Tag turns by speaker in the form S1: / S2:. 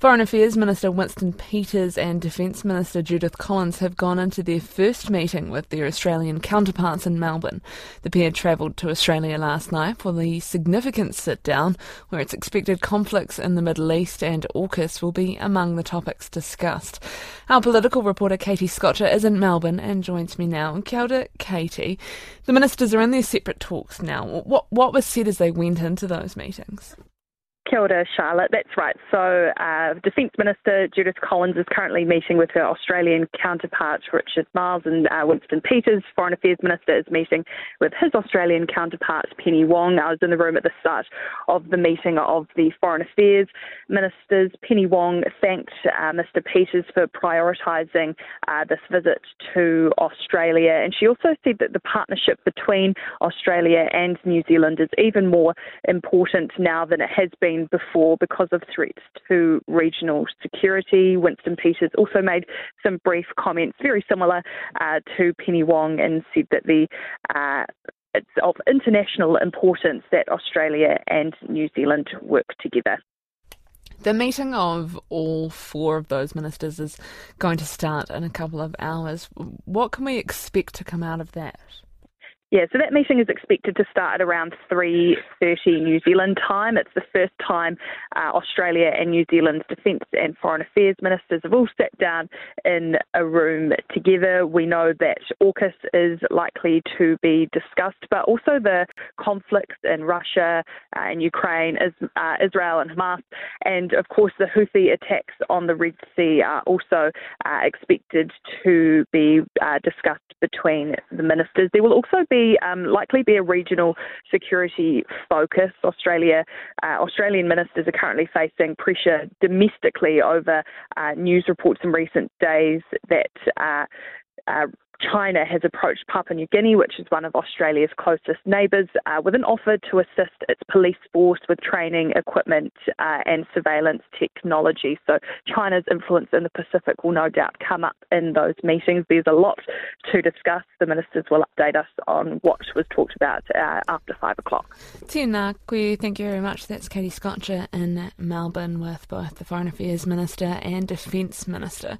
S1: Foreign Affairs Minister Winston Peters and Defence Minister Judith Collins have gone into their first meeting with their Australian counterparts in Melbourne. The pair travelled to Australia last night for the significant sit down, where it's expected conflicts in the Middle East and AUKUS will be among the topics discussed. Our political reporter Katie Scotcher is in Melbourne and joins me now. Kia ora, Katie. The ministers are in their separate talks now. What, what was said as they went into those meetings?
S2: Kia ora, Charlotte. That's right. So, uh, Defence Minister Judith Collins is currently meeting with her Australian counterparts Richard Marles, and uh, Winston Peters. Foreign Affairs Minister is meeting with his Australian counterparts Penny Wong. I was in the room at the start of the meeting of the Foreign Affairs Ministers. Penny Wong thanked uh, Mr. Peters for prioritising uh, this visit to Australia, and she also said that the partnership between Australia and New Zealand is even more important now than it has been before because of threats to regional security. Winston Peters also made some brief comments very similar uh, to Penny Wong and said that the uh, it's of international importance that Australia and New Zealand work together.
S1: The meeting of all four of those ministers is going to start in a couple of hours. What can we expect to come out of that?
S2: Yeah, so that meeting is expected to start at around 3.30 New Zealand time. It's the first time uh, Australia and New Zealand's defence and foreign affairs ministers have all sat down in a room together. We know that AUKUS is likely to be discussed, but also the conflicts in Russia uh, and Ukraine, uh, Israel and Hamas, and of course the Houthi attacks on the Red Sea are also uh, expected to be uh, discussed between the ministers. There will also be um, likely be a regional security focus. Australia, uh, Australian ministers are currently facing pressure domestically over uh, news reports in recent days that. Uh, uh China has approached Papua New Guinea, which is one of Australia's closest neighbours, uh, with an offer to assist its police force with training, equipment, uh, and surveillance technology. So, China's influence in the Pacific will no doubt come up in those meetings. There's a lot to discuss. The ministers will update us on what was talked about uh, after five o'clock.
S1: Tēnā koe, thank you very much. That's Katie Scotcher in Melbourne with both the Foreign Affairs Minister and Defence Minister.